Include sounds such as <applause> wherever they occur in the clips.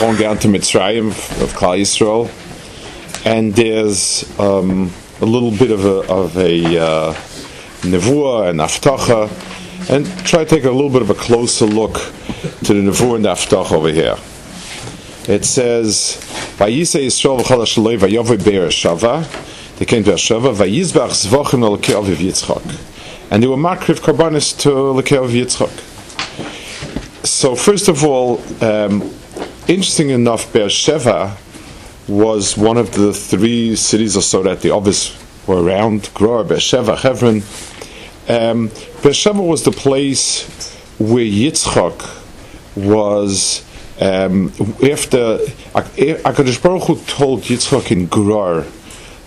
going down to Mitzrayim of Klal Yisrael, and there's um, a little bit of a, of a uh, nevuah and aftacha, and try to take a little bit of a closer look to the nevuah and the aftacha over here. It says, "Vayisei Yisrael v'chol hashalei vayovei be'er shava." They came to Shava. Vayizbach zvochim al Aviv Yitzchak and they were makriv karbanis to Lekev Yitzchak. So first of all, um, interesting enough, Beersheva was one of the three cities or so that the others were around, Gror, Beersheva, Hebron. Um, was the place where Yitzchak was um, after Akadosh Baruch Hu told Yitzchak in Gror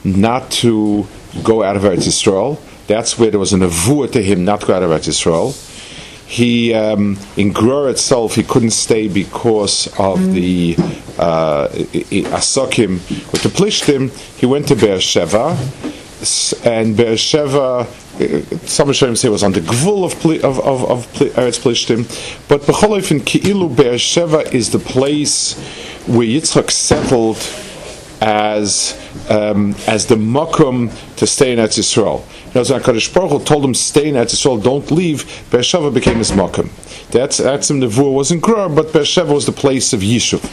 not to go out of Eretz Yisrael, that's where there was an nevuah to him not to go out of Eretz Yisrael. He um, in Gror itself he couldn't stay because of mm. the uh, asakim with the plishtim. He went to Beersheva, and Beersheva. Uh, some Rishonim say was on the gvul of of of, of Eretz Plishtim, but B'cholif in Ki'ilu Beersheva is the place where Yitzchak settled as um, as the makom to stay in Eretz Yisrael. Now, Hakadosh Baruch Hu told him stay in Eretz Yisrael, don't leave. Beersheva became his makom. That's that's in Nevuah wasn't Gror, but Beersheva was the place of Yishuv.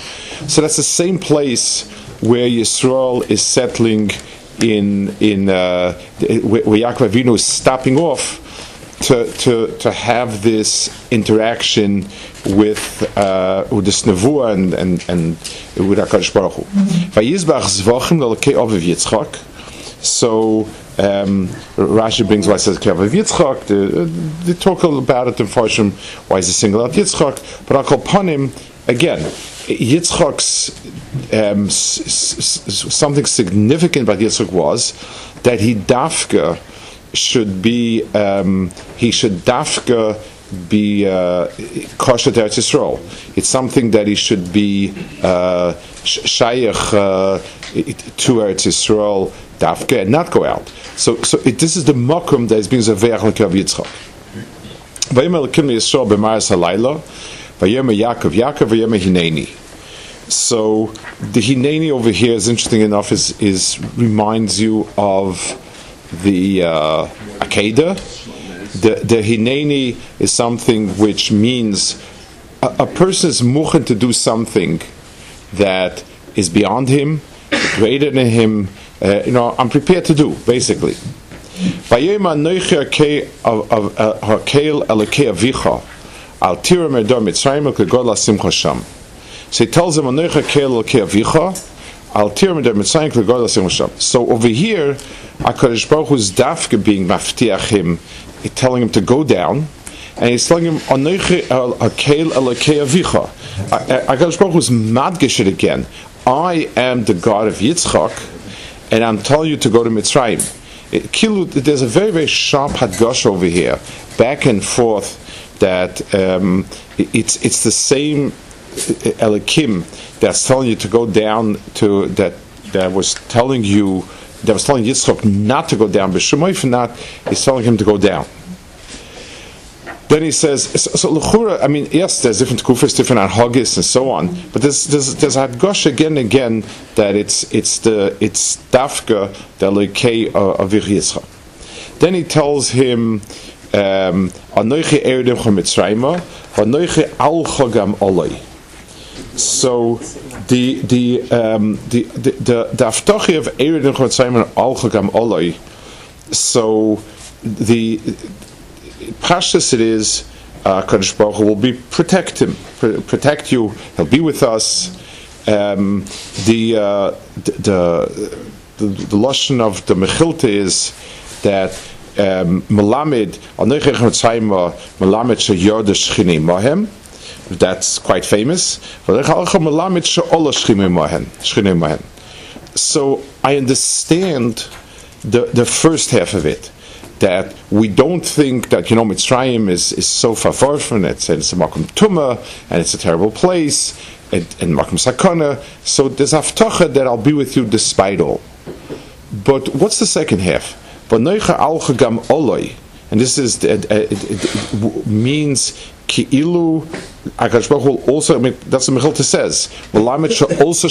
So that's the same place where Yisrael is settling in in uh, where Yaakov Avinu is stopping off to, to, to have this interaction with uh, with this nevuah and and and with Hakadosh Baruch Hu. Vayizbach zvachim l'lekei aviv Yitzchak. So um, Rashi brings why it says Kevav Yitzchak. They, talk about it in Farshim why is it single out Yitzchak. But I'll call upon him again. Yitzchak's um, s- s- something significant about Yitzchak was that he dafka should be um, he should dafka be uh, kosher Eretz Yisrael. It's something that he should be uh, uh, to Eretz Yisrael dafka and not go out. So, so it, this is the makom that is being zaveach l'kav Yitzchak. Vayomer l'kim Yisrael b'maris halayla, vayomer Yaakov, Yaakov vayomer hineni. So the hineni over here is interesting enough. Is is reminds you of the uh, Akedah. The, the Hineni is something which means a, a person is muchen to do something that is beyond him, greater than him. Uh, you know, I'm prepared to do, basically. So he tells him, so over here, HaKadosh Baruch Hu is dafka being maftiach him, telling him to go down, and he's telling him. HaKadosh Baruch Hu is madgish it again. I am the God of Yitzchak, and I'm telling you to go to Mitzrayim. Kilu, there's a very, very sharp hadgosh over here, back and forth, that um, it's, it's the same Elikim that's telling you to go down to that that was telling you that was telling Yitzchak not to go down, but Shemoy not is telling him to go down. Then he says, so, Lechura, I mean, yes, there's different kufas, different anhagis, and so on, but there's there's there's hadgosh again and again that it's it's the it's dafka the lekei of Yitzchak. Then he tells him, um, Anoichi eridim chamitzrayma, Anoichi al olay. So the the um, the the the, the of Ered and Chotzaim Al Chagam Oloi. So the Pashas it is uh, Kadosh Baruch Hu will be protect him, pr- protect you. He'll be with us. Um, the, uh, the, the the lashon of the Mechilta is that um, Melamed Anoich Chotzaim Melamed Sheyod Shchini Mahem. That's quite famous. So I understand the, the first half of it. That we don't think that you know Mitzrayim is, is so far from it, and it's a makom tuma, and it's a terrible place, and, and makom sakana. So there's aftacha that I'll be with you despite all. But what's the second half? And this is it, it, it means ki'ilu Akash Baruch also I mean, that's what Mechilta says. also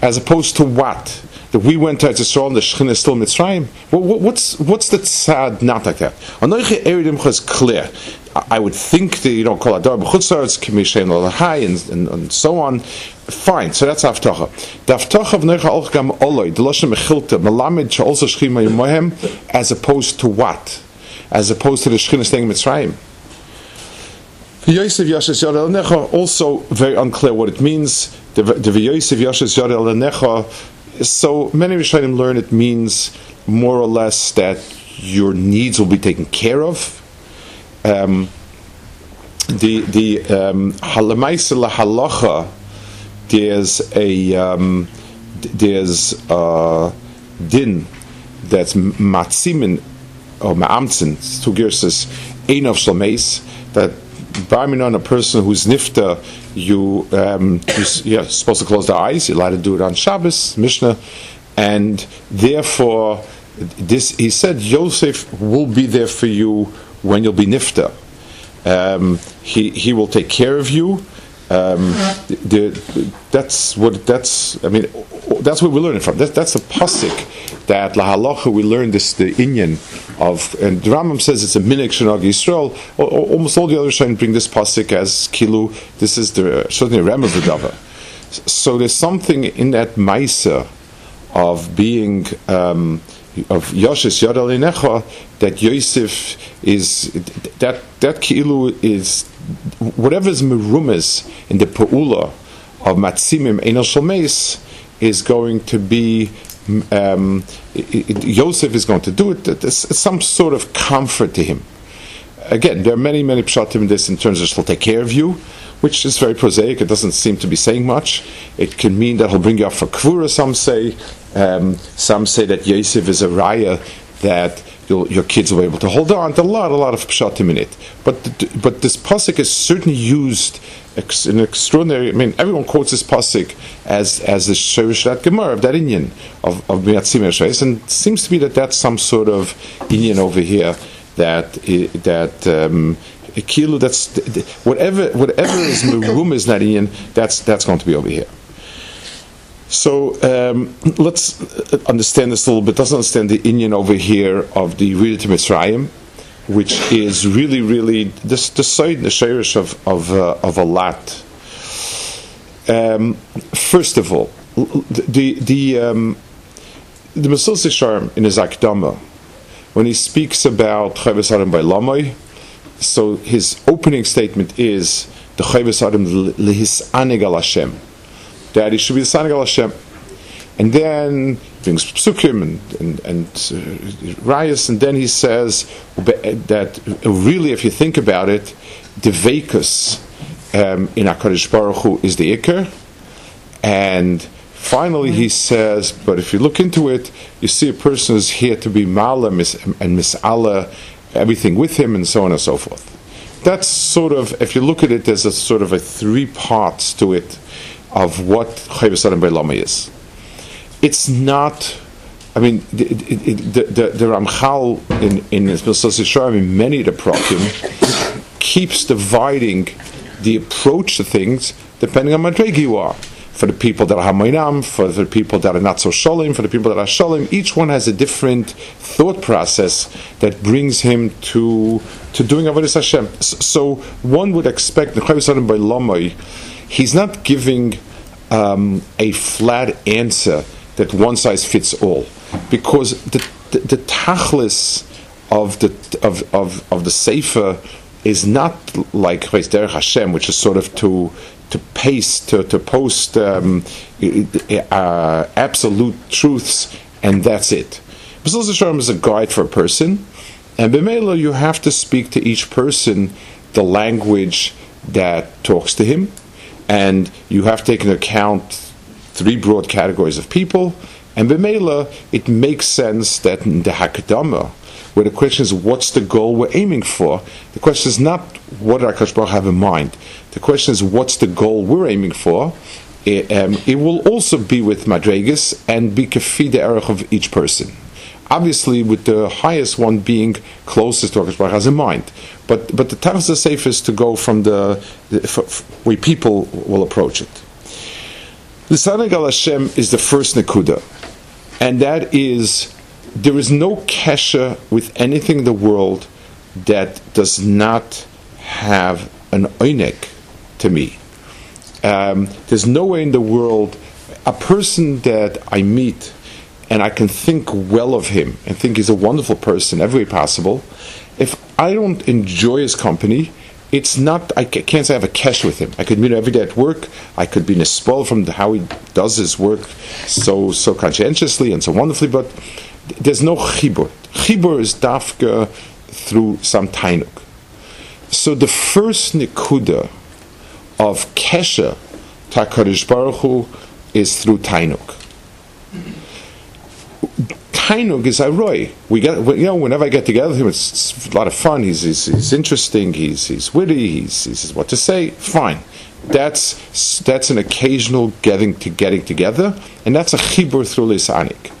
as opposed to what? That we went to Israel and the Shechin is still Mitzrayim? what's, what's the tzad not like that? Anoiche Eridim is clear. I would think that you don't call Adar B'chutzarts, Kimishen Lalahai, and, and, so on. Fine, so that's Avtacha. The Avtacha of Noicha Olchgam Oloi, the Lashon Mechilta, Melamed, also Shechima Yemohem, as opposed to what? As opposed to the Shechin staying Mitzrayim. Yosef Yashes Yad Necha also very unclear what it means. The Yosef Yashes Yad Necha. So many Rishonim learn it means more or less that your needs will be taken care of. Um, the the um, halacha there's a um, there's a din that's matzimin or ma'amtzin two gerses ein of shalmeis that on a person who's nifta, you um, you're supposed to close the eyes. You're allowed to do it on Shabbos, Mishnah, and therefore, this he said Yosef will be there for you when you'll be nifta. Um, he he will take care of you. Um, the, that's what that's. I mean, that's what we're learning from. That, that's the pasuk that lahalacha we learn this the inyan of. And the Rambam says it's a minik shenag Yisrael. Almost all the other shayim bring this pasuk as kilu. This is the certainly ram of the dava. So there's something in that ma'isa of being. Um, of Yoshes Yadalinecha that Yosef is that that kilu is whatever is merumas in the Pa'ula of Matzimim Enel Shalmeis is going to be um, Yosef is going to do it. It's some sort of comfort to him. Again, there are many, many pshatim in this in terms of he'll take care of you, which is very prosaic. It doesn't seem to be saying much. It can mean that he'll bring you up for kvura. Some say. Um, some say that Yosef is a raya that your kids will be able to hold on. There's a lot, a lot of pshatim in it. But but this pasuk is certainly used an extraordinary. I mean, everyone quotes this pasuk as as the shirish that gemara of that inyan of of miatzim and seems to be that that's some sort of inyan over here that that. Um, Kilo, that's whatever whatever is <coughs> the room is not inyan. That's that's going to be over here. So um, let's understand this a little bit. Let's understand the inyan over here of the to Mitzrayim, which is really, really this the side, the shirish of of, uh, of a lot. Um, first of all, the the um, the Mesillas Yesharim in his Akdama, when he speaks about Chayvus Adam by Lamai, so his opening statement is the Chayvus Adam lehis Hashem that he should be the son of Hashem. And then brings psukim and and, and uh, and then he says that really, if you think about it, the vekus um, in Hakadosh Baruch Hu is the ikr, and finally he says, but if you look into it, you see a person is here to be mala and misala everything with him, and so on and so forth. That's sort of, if you look at it, there's a sort of a three parts to it of what Chayvus Adam Beilama is. It's not. I mean, the, the, the, the Ramchal in in Mesillas in many of the Prokim keeps dividing the approach to things depending on what you are. For the people that are Hamoinam, for the people that are not so Sholim, for the people that are Sholim, each one has a different thought process that brings him to to doing Avodah Hashem. So one would expect the Chayvus Adam Beilamai he's not giving um, a flat answer that one size fits all, because the the, the tachlis of the of, of, of the sefer is not like Derech Hashem, which is sort of to to paste to to post um, uh, absolute truths, and that's it. Mesillas Yesharim is a guide for a person, and b'meila you have to speak to each person the language that talks to him, and you have to take into account three broad categories of people, and Bemela, it makes sense that in the Hakadama, where the question is what's the goal we're aiming for, the question is not what does Akash Baruch have in mind. The question is what's the goal we're aiming for. It, um, it will also be with Madregas and be kafi the of each person obviously with the highest one being closest to Akash Baruch has in mind. But but the Tachas is safest to go from the, the f- f- way people will approach it. The al Hashem is the first Nakuda, and that is there is no kesha with anything in the world that does not have an oinek to me. Um, there's no way in the world a person that I meet and I can think well of him and think he's a wonderful person every way possible. If I don't enjoy his company, it's not. I can't say I have a cash with him. I could meet him every day at work. I could be spoil from how he does his work so so conscientiously and so wonderfully. But there's no chibur. Chibur is dafka through some tainuk. So the first nikuda of kesha takarish baruch Hu, is through tainuk. Tainug is Aroi. We get, you know, whenever I get together with him, it's, a lot of fun. He's, he's, he's interesting. He's, he's witty. He's, he says what to say. Fine. That's that's an occasional getting to getting together, and that's a chibur through lisanik.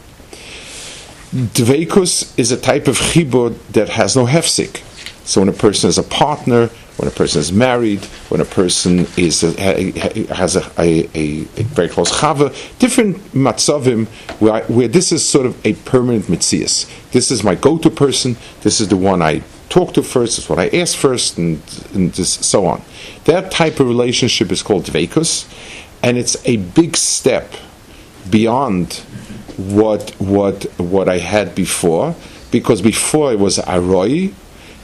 Dveikus is a type of chibur that has no hefsik. So when a person is a partner, when a person is married, when a person is uh, a, has a, a, a, very close chava, different matzavim where, where this is sort of a permanent mitzias. This is my go-to person. This is the one I talk to first. This is what I ask first, and, and so on. That type of relationship is called dveikus, and it's a big step beyond what what what I had before, because before it was aroi,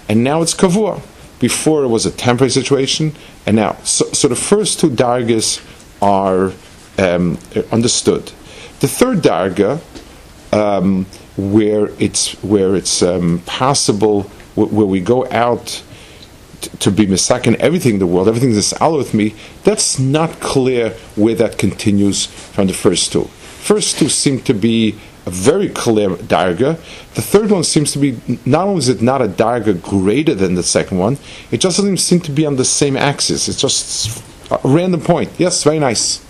and now it's kavua. Before it was a temporary situation, and now so, so the first two dargas are um, understood. The third darga, um, where it's where it's um, possible, where we go out to be misakin everything in the world, everything that's all with me. That's not clear where that continues from the first two. First two seem to be a very clear darga. The third one seems to be not only is it not a darga greater than the second one, it just doesn't seem to be on the same axis. It's just a random point. Yes, very nice.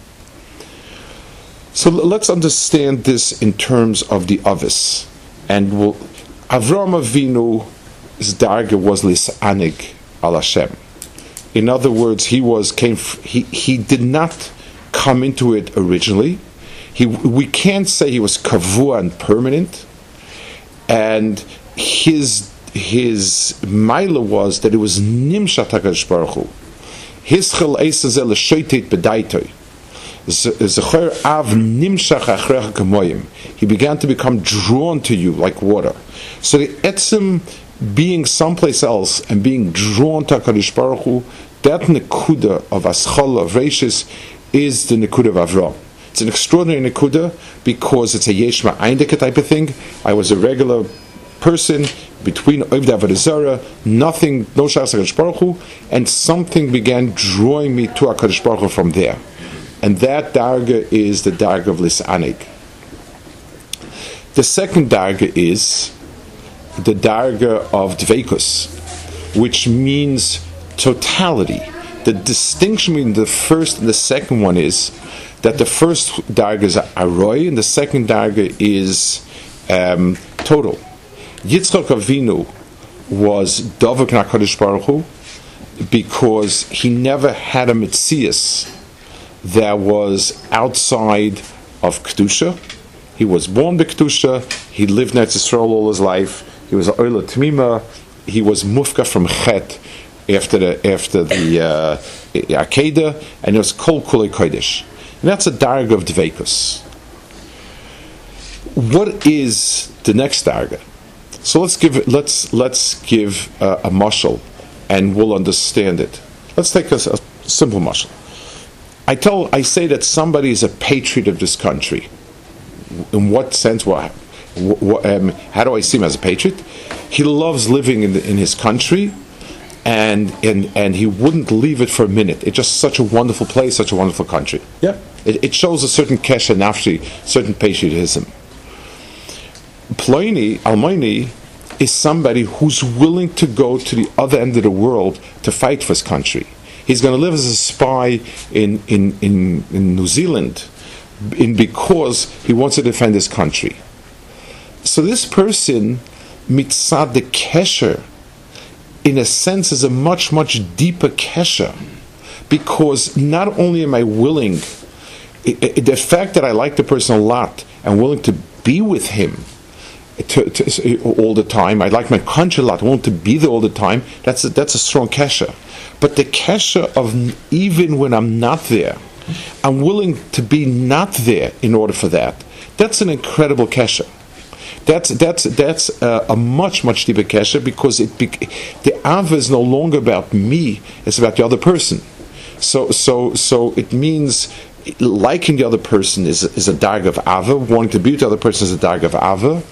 So let's understand this in terms of the ovis, and we'll, Avram Avinu's darga was lisanig al Hashem. In other words, he was came. He he did not come into it originally he, we can't say he was kavua and permanent, and his his mila was that it was nimshat hakadosh baruch hu. Hischel eisazel l'shoitit bedaitoi. Zecher av nimshach achrecha kamoyim. He began to become drawn to you like water. So the etzim being someplace else and being drawn to Hakadosh Baruch Hu, that nekuda of aschol of rashis is the nekuda of Avram. It's an extraordinary Nakuda because it's a Yeshma Eindeke type of thing. I was a regular person between Oivda Zara, nothing, no Shas HaKadosh Baruch and something began drawing me to HaKadosh Baruch Hu from there. And that Darga is the Darga of Lisanig. The second Darga is the Darga of Dveikus, which means totality. The distinction between the first and the second one is that the first darga is aroy and the second darga is um, total. Yitzchak Avinu was Dovak Nakadosh Baruch Hu because he never had a mitzias that was outside of Kedusha. He was born to Kedusha, he lived in Israel all his life, he was Oila Tmima, he was Mufka from Chet after the after the uh, and it was Kol Kulei Kodesh. And that's a darga of dveikus. What is the next darga? So let's give let's let's give uh, a mushal, and we'll understand it. Let's take a, a simple mushal. I tell I say that somebody is a patriot of this country. In what sense? What, what um, how do I see him as a patriot? He loves living in, the, in his country, and, and, and he wouldn't leave it for a minute. It's just such a wonderful place, such a wonderful country. Yeah. It, it shows a certain kesha nafshi, certain patriotism. Pliny, Almoini, is somebody who's willing to go to the other end of the world to fight for his country. He's going to live as a spy in, in, in, in New Zealand in, because he wants to defend his country. So this person, mitzad the kesher, in a sense, is a much, much deeper kesher. Because not only am I willing, i- i- the fact that I like the person a lot and willing to be with him to, to, all the time. I like my country a lot. I want to be there all the time. That's a, that's a strong kesha. But the kesha of even when I'm not there, I'm willing to be not there in order for that. That's an incredible kesha. That's that's that's uh, a much much deeper kesha because it the ava is no longer about me; it's about the other person. So so so it means liking the other person is is a dag of ava. Wanting to be with the other person is a dag of ava.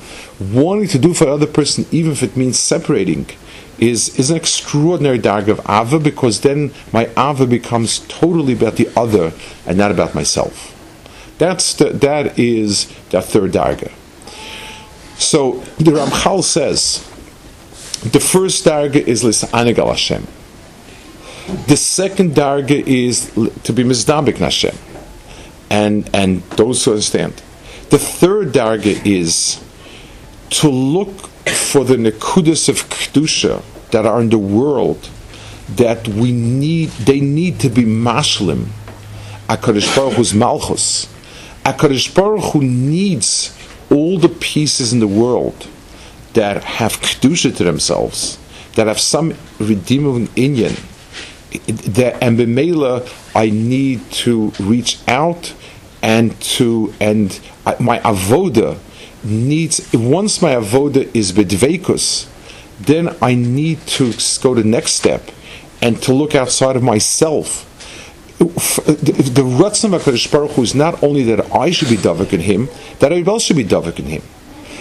Wanting to do for the other person, even if it means separating, is is an extraordinary dag of ava because then my ava becomes totally about the other and not about myself. That's the, that is the third darga. So the Ramchal says the first darga is lisanig al Hashem. The second darga is to be mizdabik Hashem, and and those who understand. The third darga is to look for the nekudas of kedusha that are in the world that we need. They need to be mashlim. Akadosh Baruch Hu's malchus. Akadosh Baruch Hu needs all the pieces in the world that have kedusha to themselves, that have some redeeming inyan. That and b'meila, I need to reach out and to and my avoda needs. Once my avoda is bedvekus, then I need to go to the next step and to look outside of myself the, the of HaKadosh Baruch Hu is not only that I should be davik in him, that I else should be davik in him.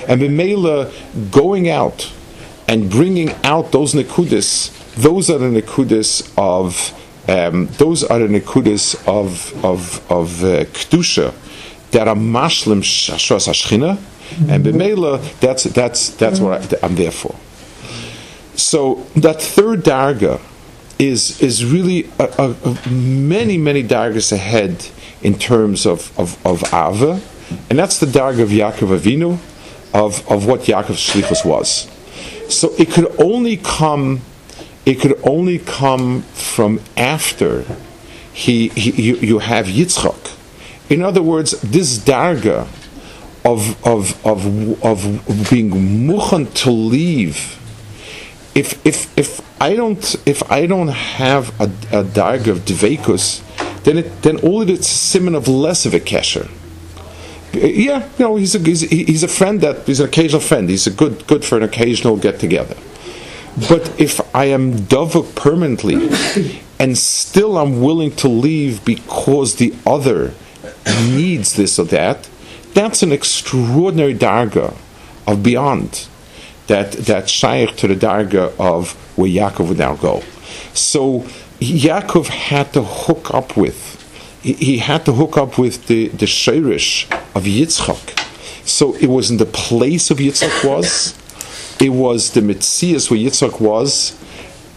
And B'meila, going out and bringing out those nekudis, those are the nekudis of, um, those are the nekudis of, of, of uh, Kedusha, that are mashlim shashos hashchina, and B'meila, that's, that's, that's what I, I'm there for. So that third darga is is really a, a, a many many dargas ahead in terms of of, of Ava, and that's the darga of Yaakov Avinu, of of what Yaakov's shlichus was. So it could only come, it could only come from after he, he you, you have Yitzchak. In other words, this darga of of of of being muchan to leave if if if I don't if I don't have a, a darg of dveikus, then it then all it is a simon of less of a kesher. Yeah, you know, he's a he's, he's a friend that he's an occasional friend. He's a good good for an occasional get together. But if I am dovuk permanently, and still I'm willing to leave because the other needs this or that, that's an extraordinary darga of beyond that that shaykh to the darga of where Yaakov would now go. So Yaakov had to hook up with, he, he had to hook up with the the shirish of Yitzchak. So it was in the place of Yitzchak was, it was the mitzias where Yitzchak was,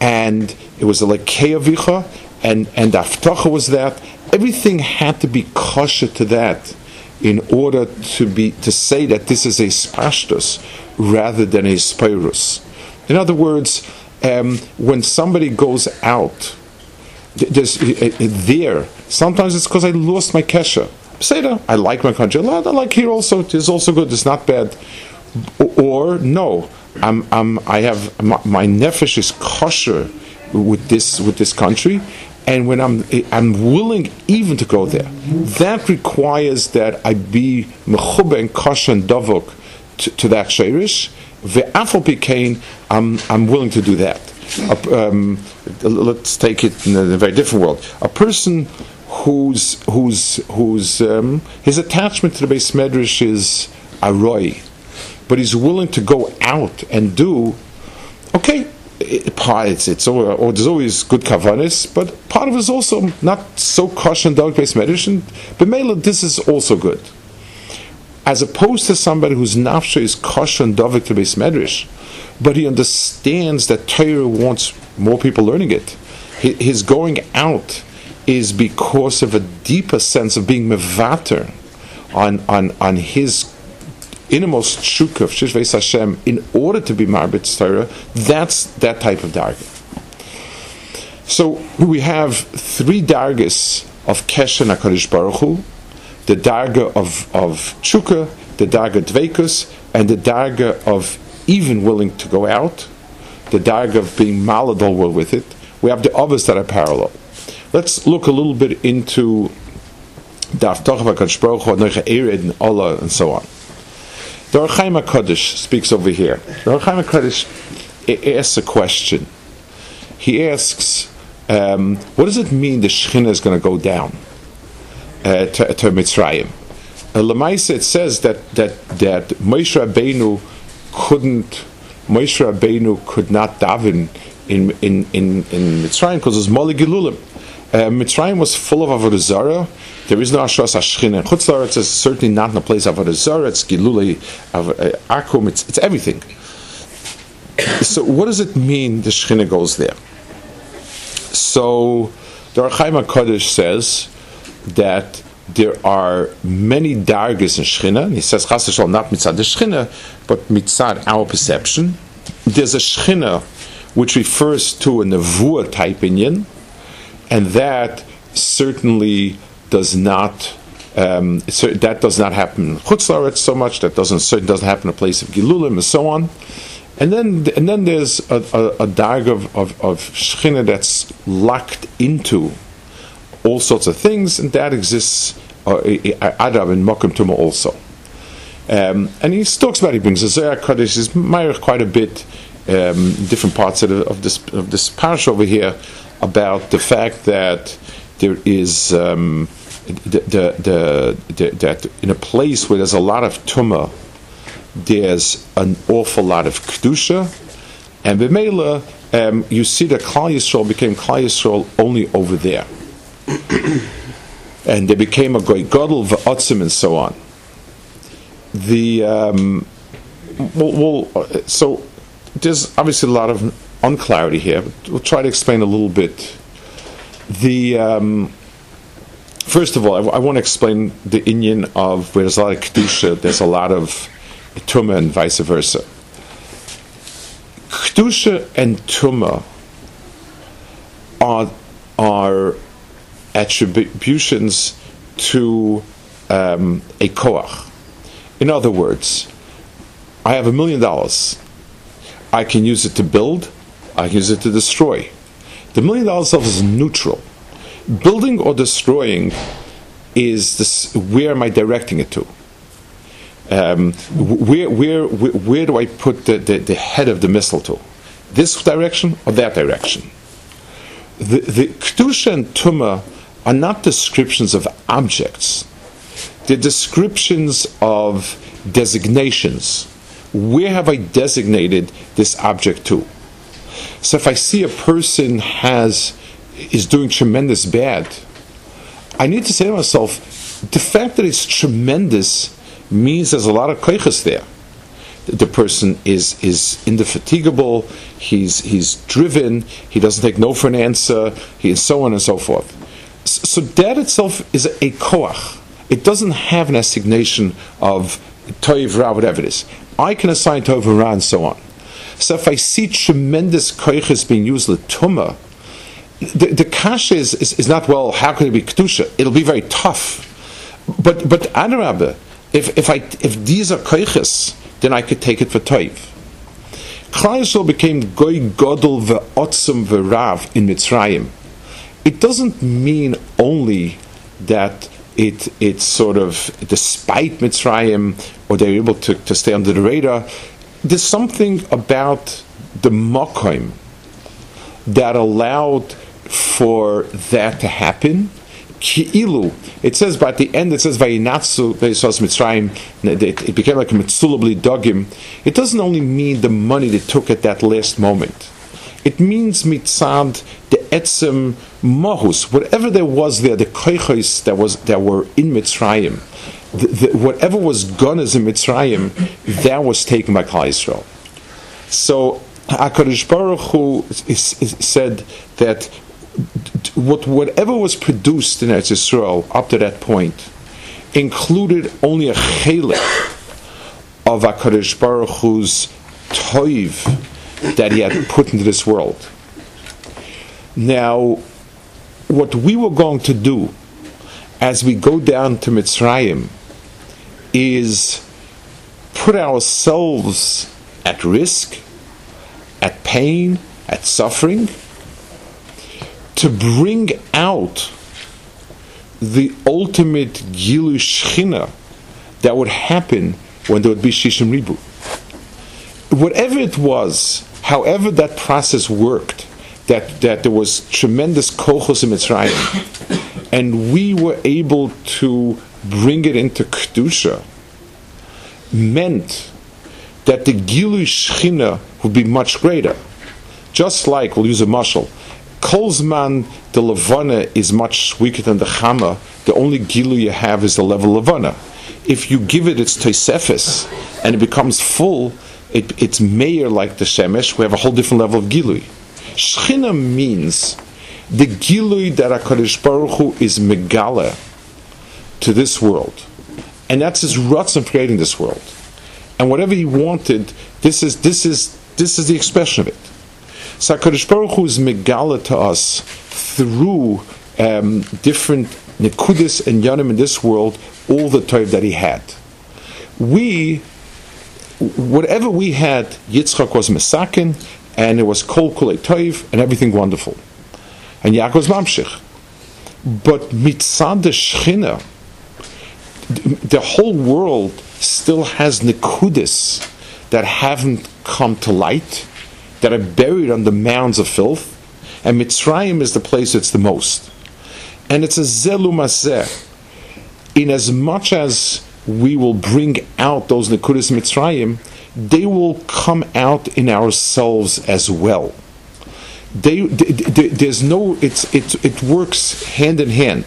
and it was a lekei avicha, and and aftacha was that. Everything had to be kosher to that in order to be to say that this is a spashtus rather than a spirus. In other words, um, when somebody goes out, there's uh, uh, there. Sometimes it's because I lost my kesha. Say that I like my country a lot. I like here also. It's also good. It's not bad. Or no, I'm, I'm I have my, my nefesh is kosher with this with this country, and when I'm I'm willing even to go there, that requires that I be mechube and kosher and davok to, to that shirish. Ve'afal I'm I'm willing to do that. Um, let's take it in a very different world. A person whose whose whose um, his attachment to the base medrash is aroy, but he's willing to go out and do. Okay, it's, it's or, or there's always good kavanis, but part of it is also not so kosher and dog based medicine. But Mela, this is also good. As opposed to somebody whose nafsha is kosher and dovik to base medrash, but he understands that Torah wants more people learning it. His going out is because of a deeper sense of being mevater on, on, on his innermost shuk of Shishveis Hashem in order to be Marbit Torah, that's that type of darga. So we have three dargas of Keshen HaKadosh Baruch Hu, the darga of, of Chukah, the darga Dvekus, and the darga of even willing to go out, the darga of being maladol with it. We have the others that are parallel. Let's look a little bit into Daf Tochav HaKadosh Baruch Hu, and so on. The Ohr HaChaim HaKadosh speaks over here. The Ohr HaChaim HaKadosh asks a question. He asks, um, what does it mean the Shekhinah is going to go down uh, to, to Mitzrayim? Uh, it says that, that, that Moshe Rabbeinu couldn't, Moshe Rabbeinu could not daven in, in, in, in Mitzrayim because it's Moli Gilulim. Uh, Mitzrayim was full of Avodah Zarah. There is no Ashras Ashchin. And Chutz is certainly not in a place of Avodah Zarah. It's Gilulei, uh, Akum, it's, it's everything. So what does it mean the Shechina goes there? So the Ohr HaChaim HaKadosh says that there are many dargas in Shechina. He says Chas not mitzad the Shechina, but mitzad our perception. There's a Shechina which refers to a Nevuah type inyan, and that certainly does not um, that does not happen in Chutzlaret so much. That doesn't certainly doesn't happen in a place of Gilulim and so on. And then and then there's a, a, a darg of, of, of Shechina that's locked into all sorts of things, and that exists uh, in Mokum Tuma also. Um, and he talks about he brings a Zohar Kaddish, is quite a bit um, different parts of, of this of this parish over here about the fact that there is um, the, the, the, that in a place where there's a lot of tumah, there's an awful lot of kedusha, and b'meila um, you see that Klal Yisrael became Klal Yisrael only over there, and they became a great gadol v'otzim and so on. The um, well, well, so there's obviously a lot of unclarity here. We'll try to explain a little bit. The um, first of all, I, I, want to explain the inyan of where there's a lot of kedusha, there's a lot of tuma, and vice versa. Kedusha and tuma are are attributions to um, a koach. In other words, I have a million dollars. I can use it to build. I use it to destroy. The million dollar self is neutral. Building or destroying is this, where am I directing it to? Um, where, where, where, where, do I put the, the, the, head of the missile to? This direction or that direction? The, the Kedusha and Tuma are not descriptions of objects, they're descriptions of designations. Where have I designated this object to? So if I see a person has is doing tremendous bad, I need to say to myself, the fact that it's tremendous means there's a lot of koiches there. The person is is indefatigable. He's he's driven. He doesn't take no for an answer. He and so on and so forth. So that itself is a koach. It doesn't have an assignation of toiv ra whatever it is. I can assign toiv ra and so on. So if I see tremendous koiches being used tumah, the, the kasha is, is, is, not well. How can it be kedusha? It'll be very tough. But but adarabah, if if I if these are koiches, then I could take it for toiv. Klal became goy godel ve'otzim ve'rav in Mitzrayim. It doesn't mean only that it it's sort of despite Mitzrayim or they're able to, to stay under the radar there's something about the Mokim that allowed for that to happen. Ki'ilu, it says, but at the end it says Vayinatsu Mitzrayim. It became like a Mitzulabli Dogim. It doesn't only mean the money they took at that last moment. It means mitzad the etzem mahus, whatever there was there, the koichos that was that were in Mitzrayim, the, the, whatever was gone as in Mitzrayim, that was taken by Klal Yisrael. So Hakadosh Baruch Hu is, is said that what whatever was produced in Eretz Yisrael up to that point included only a chelik of Hakadosh Baruch Hu's toiv that he had put into this world. Now, what we were going to do as we go down to Mitzrayim is put ourselves at risk, at pain, at suffering, to bring out the ultimate Gilu Shechina that would happen when there would be Shishim Ribu. Whatever it was, however that process worked, that, that there was tremendous kochos in Mitzrayim, <coughs> and we were able to bring it into Kedusha, meant that the Gilu Shechina would be much greater. Just like, we'll use a mushal, Kolzman, the Levana is much weaker than the Chama, the only Gilu you have is the level Levana. If you give it its Tosefis and it becomes full, it, it's mayor like the Shemesh, we have a whole different level of Gilui. Shechina means the Gilui that HaKadosh Baruch Hu is Megala to this world. And that's his ruts of creating this world. And whatever he wanted, this is this is this is the expression of it. So Baruch Hu is Megala to us through um, different Nikudis and Yanim in this world, all the time that he had. We, whatever we had, Yitzchak was Mesakin, and it was Kol Kulei Toiv, and everything wonderful. And Yaakov was Mamshich. But Mitzad Shechina, the whole world still has Nikudis that haven't come to light, that are buried under mounds of filth, and Mitzrayim is the place that's the most. And it's a zelu maseh. In as much as we will bring out those Nikudis Mitzrayim, they will come out in ourselves as well. They, they, they, there's no, it's, it, it works hand in hand.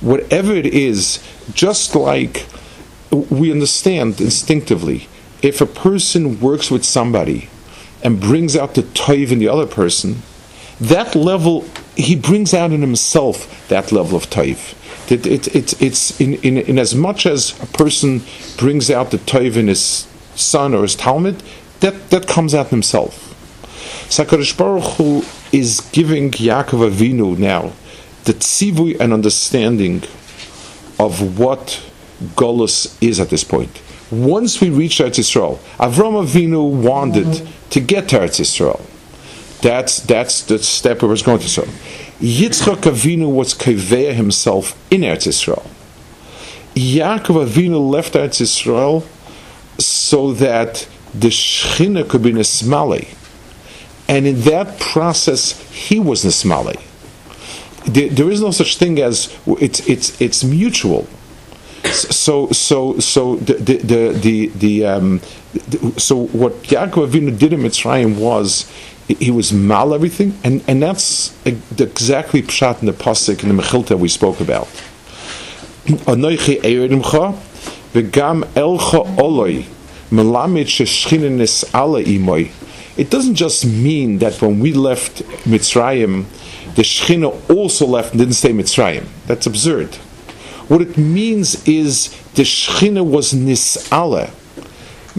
Whatever it is, just like we understand instinctively, if a person works with somebody and brings out the toiv in the other person, that level, he brings out in himself that level of toiv. It, it, it, it's in, in, in as much as a person brings out the toiv in his son or his Talmud, that, that comes out in himself. Sakarish Baruch Hu is giving Yaakov Avinu now the tzivui and understanding of what Golos is at this point. Once we reach Eretz Yisrael, Avram Avinu wanted mm-hmm. to get to Eretz Yisrael. That's that's the step we was going to. So, Yitzchak Avinu was kaveya himself in Eretz Yisrael. Yaakov Avinu left Eretz Yisrael so that the Shechina could be Nismali. And in that process, he was Nismali. There, there is no such thing as it's it's it's mutual. So so so the the the the, the um, so what Yaakov Avinu did in Mitzrayim was he was mal everything, and and that's exactly pshat in the pasuk in the Mechilta we spoke about. It doesn't just mean that when we left Mitzrayim, the Shechina also left and didn't stay Mitzrayim. That's absurd. What it means is the Shechina was nis'ala.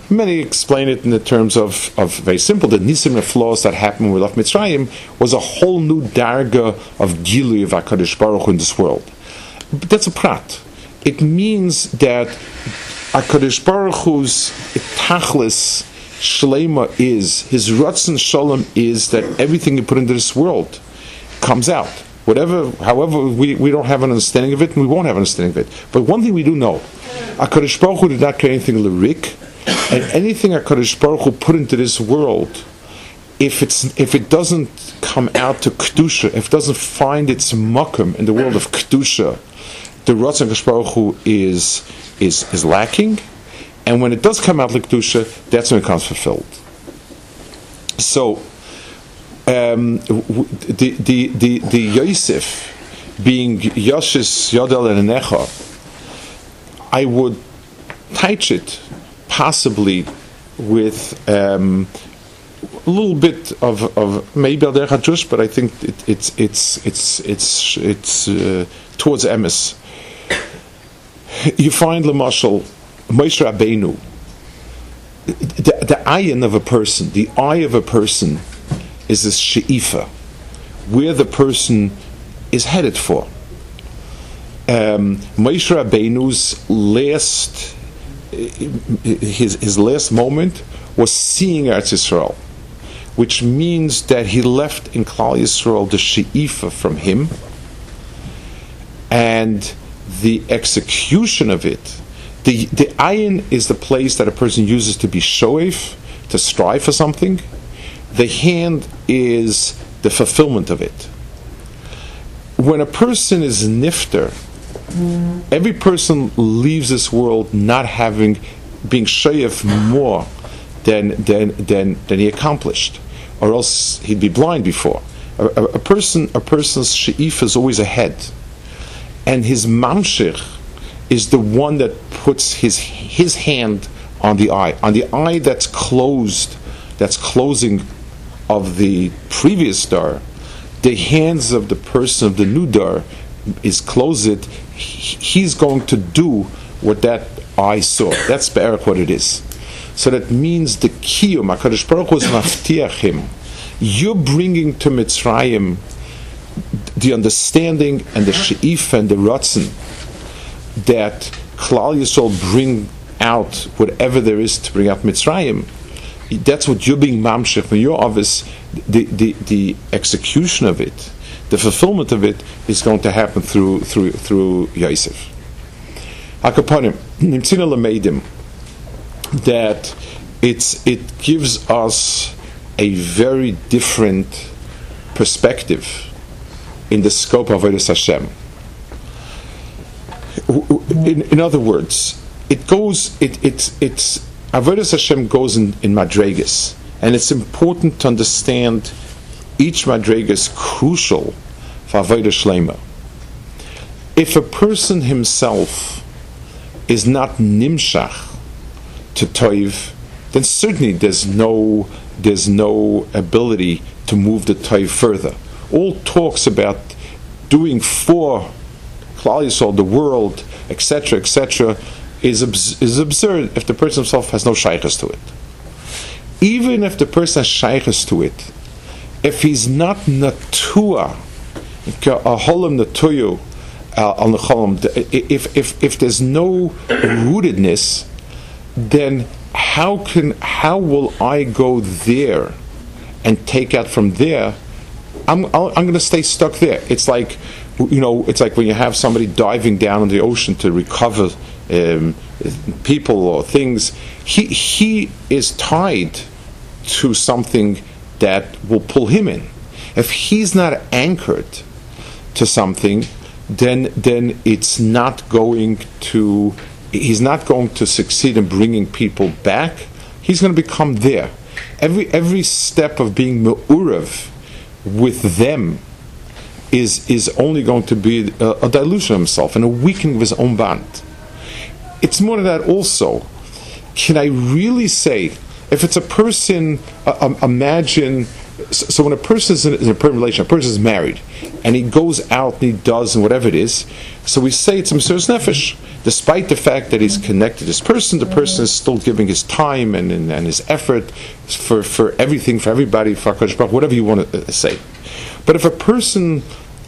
Many explain it in the terms of, of very simple. The nisim flaws that happened when we left Mitzrayim was a whole new darga of gilu of Hakadosh Baruch in this world. But that's a prat. It means that Hakadosh Baruch Hu's tachlis shlema is his ratzon shalom is that everything you put into this world comes out. Whatever, however, we, we don't have an understanding of it, and we won't have an understanding of it. But one thing we do know, HaKadosh Baruch Hu did not create anything lyric, and anything HaKadosh Baruch Hu put into this world, if it's if it doesn't come out to kedusha, if it doesn't find its makom in the world of kedusha, the Ratzon Baruch Hu is is is lacking, and when it does come out like kedusha, that's when it comes fulfilled. So um, the, the, the, the Yosef being Yoshis Yodel and Necha, I would touch it possibly with um, a little bit of, of maybe Al Hajush, but I think it, it's it's it's it's it's uh, towards emes. You find Lamashal Moshe Rabbeinu, the, the eye of a person, the eye of a person, is this she'ifa, where the person is headed for. Um, Moshe Rabbeinu's last his his last moment was seeing Eretz Yisrael, which means that he left in Klal Yisrael the she'ifa from him, and the execution of it. The the ayin is the place that a person uses to be shoif, to strive for something. The hand is the fulfillment of it. When a person is nifter, every person leaves this world not having being shoyef more than, than, than, than he accomplished, or else he'd be blind before. A, a, a person, a person's she'if is always ahead, and his mamshich is the one that puts his his hand on the eye, on the eye that's closed, that's closing of the previous star. The hands of the person of the new dar is closed. He's going to do what that eye saw. That's be'erich what it is. So that means the kiyum, HaKadosh Baruch Hu is him. You're bringing to Mitzrayim the understanding and the she'if and the ratzin that Klal Yisrael bring out whatever there is to bring out Mitzrayim. That's what you're being mamshech. When you're obvious, the, the, the execution of it, the fulfillment of it, is going to happen through through through Yosef. Hakaponim nimtzina that it's it gives us a very different perspective in the scope of Avodas Hashem. In, in other words, it goes, it, it, it's, Avodas Hashem goes in, in Madregas, and it's important to understand each Madregas crucial for Avodah Shlema. If a person himself is not nimshach to toiv, then certainly there's no there's no ability to move the toiv further. All talks about doing for Klal Yisrael, the world, etc., etc., is abs- is absurd if the person himself has no shaykhs to it. Even if the person has shaykhs to it, if he's not natua, a holam natuyu, uh, on the cholam, if if if there's no rootedness, then how can how will I go there and take out from there? I'm I'm going to stay stuck there. It's like you know, it's like when you have somebody diving down in the ocean to recover um, people or things. He he is tied to something that will pull him in. If he's not anchored to something, then then it's not going to he's not going to succeed in bringing people back. He's going to become there. Every every step of being me'urav with them is is only going to be a, a, dilution of himself and a weakening of his own bond. It's more than that also. Can I really say, if it's a person, uh, imagine, so, when a person is in, in a permanent relation, a person is married, and he goes out and he does and whatever it is, so we say it's a Mesiras Nefesh. Despite the fact that he's connected to this person, the person is still giving his time and, and, and his effort for, for everything, for everybody, for whatever you want to uh, say. But if a person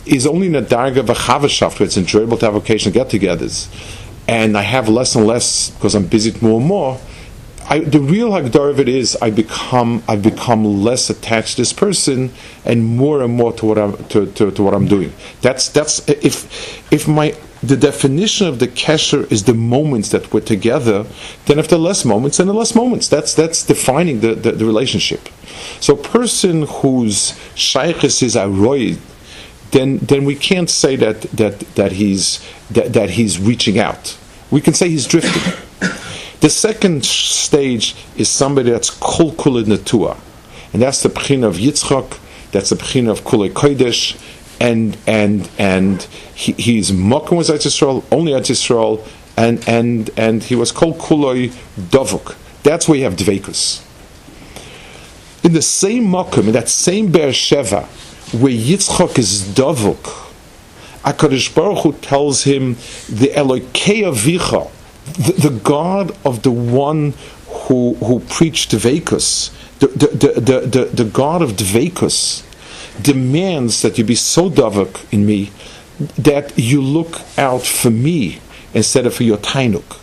is only in a darga of a chavashaft where it's enjoyable to have occasional get-togethers, and I have less and less because I'm busy more and more. I, the real hagdar of it is I become I become less attached to this person and more and more to what I'm to, to, to what I'm doing. That's that's if if my the definition of the kesher is the moments that we're together, then if there are less moments, then are less moments. That's that's defining the, the, the relationship. So a person whose shaykhis is aroid, then then we can't say that that that he's that, that he's reaching out. We can say he's drifting. the second stage is somebody that's kol kul natua, and that's the pchin of Yitzchak That's the Bechina of Kulei Kodesh, and and and he, he's Mokum was Yisrael, only Yisrael, and and and he was called Kulei Dovuk. That's where you have Dveikus. In the same Mokum, in that same Beer Sheva, where Yitzchak is Dovuk, HaKadosh Baruch Hu tells him, the Elokei Avicha, the, the God of the one who, who preached Dveikus, the, the, the, the, the God of Dveikus, demands that you be so davak in me that you look out for me instead of for your tainuk.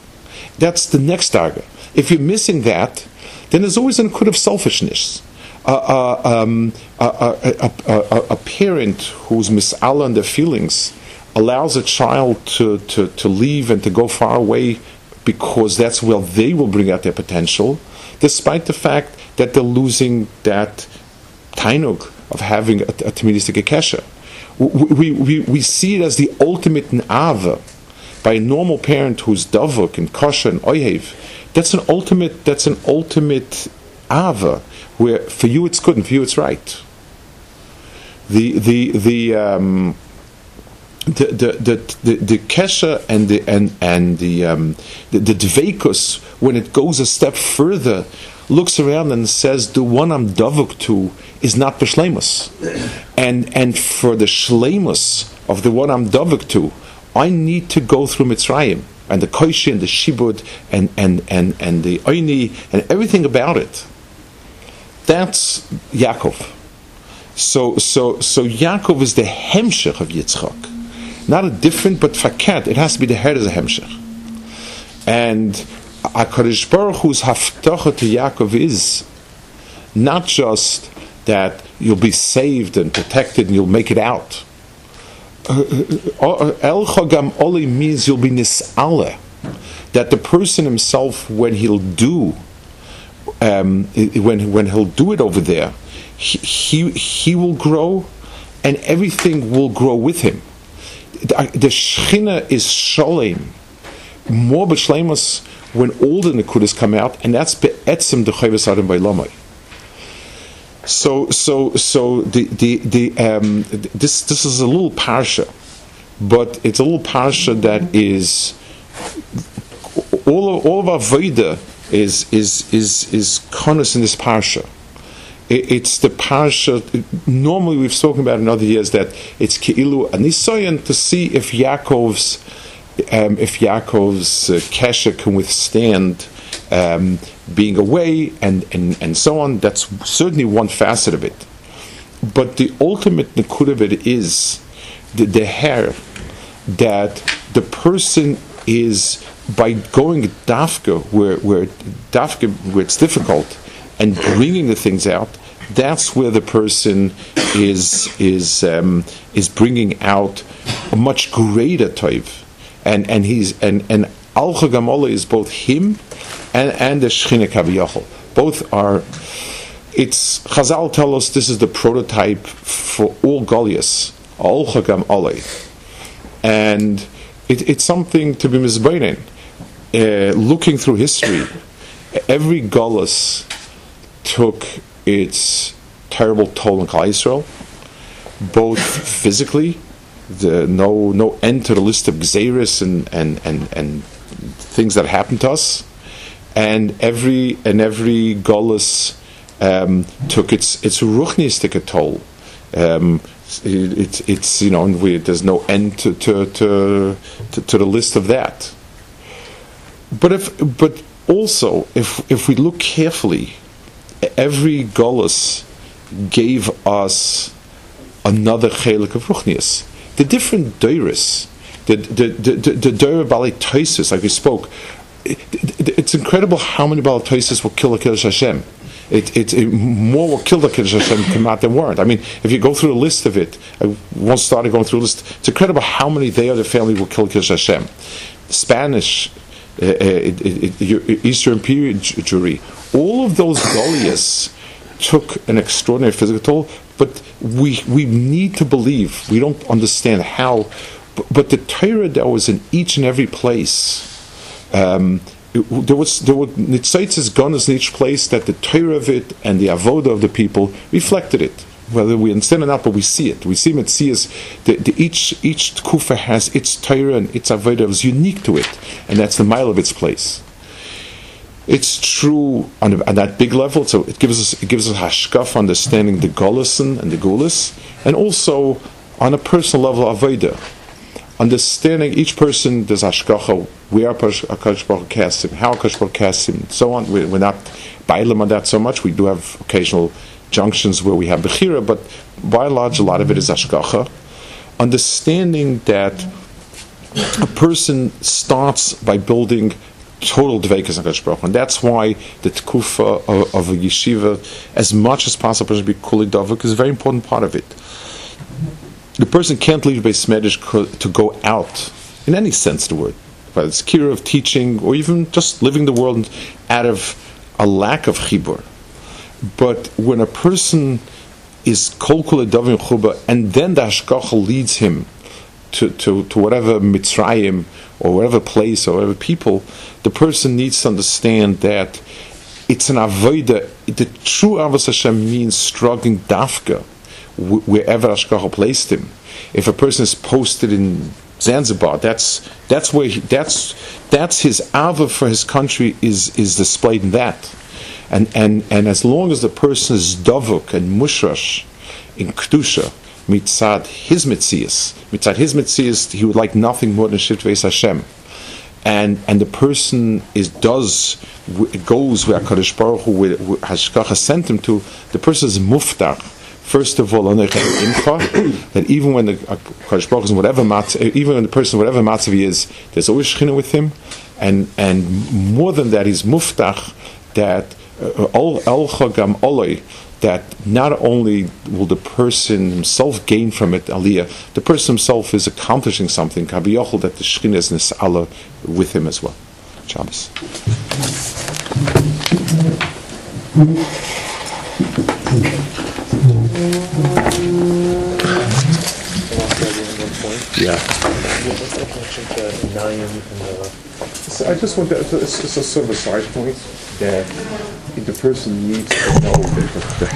That's the next target. If you're missing that, then there's always an akud of selfishness. Um, a, a, a, a, parent who's misala in their feelings allows a child to, to, to leave and to go far away because that's where they will bring out their potential, despite the fact that they're losing that tainug of having a, a Tamilistic Akesha. We, we, we see it as the ultimate Na'ava by a normal parent who's Davuk and Kosher and Oyhev. That's an ultimate, that's an ultimate Ava, where for you it's good and for you it's right. The, the, the, um, the the the the, kesha and the and and the um, the, the dveikus when it goes a step further looks around and says the one I'm davuk to is not the shlemus and and for the shlemus of the one I'm davuk to I need to go through Mitzrayim and the koishi and the shibud and and and and the oini and everything about it that's Yaakov so so so Yaakov is the hemshech of Yitzchak not a different, but faket. It has to be the head of the hemshech. And Hakadosh Baruch Hu's haftacha to Yaakov is not just that you'll be saved and protected and you'll make it out. El Chagam Oli means you'll be nis'ale. That the person himself, when he'll do, um, when when he'll do it over there, he, he he will grow, and everything will grow with him the, the Shechina is Shalem, more b'shleimus when all the Nekudas come out, and that's be'etzim the Chayvus Adam by Lomai. So, so, so the the the um, this this is a little parsha, but it's a little parsha that is all of, all of our Veda is is is is konus in this parsha it's the parsha. Normally, we've spoken about in other years that it's keilu anisoyan to see if Yaakov's um, if Yaakov's uh, kesha can withstand um, being away and, and and so on. That's certainly one facet of it. But the ultimate nakud of it is the, the hair that the person is by going dafka where where dafka where it's difficult and bringing the things out, that's where the person is is um, is bringing out a much greater type, and and he's and and Al Gamola is both him and and the Shechina Kaviyachol. Both are. It's Chazal tell us this is the prototype for all Golios, Al Chagam and it, it's something to be misbeinen. Uh, looking through history, every Goliath took its terrible toll on Klal Yisrael, both physically, the no no end to the list of gzeris and, and, and, and things that happened to us, and every and every Golas um, took its its ruchnistic toll. Um, it, it's you know we, there's no end to to, to to, to the list of that. But if but also if if we look carefully every Golas gave us another chelik of Ruchnias. The different Deiris, the the the the, the Balitoisis, like we spoke, it, it, it's incredible how many Balitoisis will kill a Kiddush Hashem. It, it, it, more will kill the Kiddush Hashem come out than weren't. I mean, if you go through the list of it, I once started going through the list. It's incredible how many they or their family will kill Kiddush Hashem. Spanish, Eastern period Jewry, all of those Golios took an extraordinary physical toll, but we, we need to believe, we don't understand how, but, but the Torah that was in each and every place, um, it, there was there were nitzaitzes gunners in each place that the Torah of it and the avoda of the people reflected it. Whether we understand or not, but we see it. We see Metzias, the, the, each, each kufa has its Torah and its Avodah is unique to it, and that's the mile of its place. It's true on, on that big level, so it gives us it gives us hashkaf understanding the golison and the gulis, and also on a personal level avodah, understanding each person does hashkacha, where Akash Baruch casts him, how Akash casts him, so on. We're, we're not bailim on that so much. We do have occasional junctions where we have bechira, but by and large, a lot of it is hashkacha. Understanding that a person starts by building total dveikas Baruch and that's why the tkufa of, of, a yeshiva, as much as possible, should be kuli davik is a very important part of it. The person can't leave Beis Medrash to go out in any sense of the word, whether it's kira of teaching or even just living the world out of a lack of chibur. But when a person is kol kul davim chuba, and then the hashkacha leads him to, to, to whatever Mitzrayim or whatever place or whatever people, the person needs to understand that it's an avoida. The true avos Hashem means struggling dafka wherever Ashkacha placed him. If a person is posted in Zanzibar, that's that's where he, that's that's his ava for his country is is displayed in that, and and and as long as the person is davuk and mushrash in kedusha, mitzad his mitzias, mitzad his mitzias, he would like nothing more than shivtveis Hashem, and and the person is does goes where Kadosh Baruch Hu Hashkacha sent him to. The person is muftach. First of all, that even when the Kadosh Baruch Hu whatever mat, even when the person whatever matzav he is, there's always shechina with him, and and more than that, he's muftach that al uh, chagam oloi that not only will the person himself gain from it, aliyah, the person himself is accomplishing something, kabiyachol, that the Shekhinah is nis'ala with him as well. Shabbos. Yeah. So I just want to, it's, it's a sort of a side point. That the person needs to know that the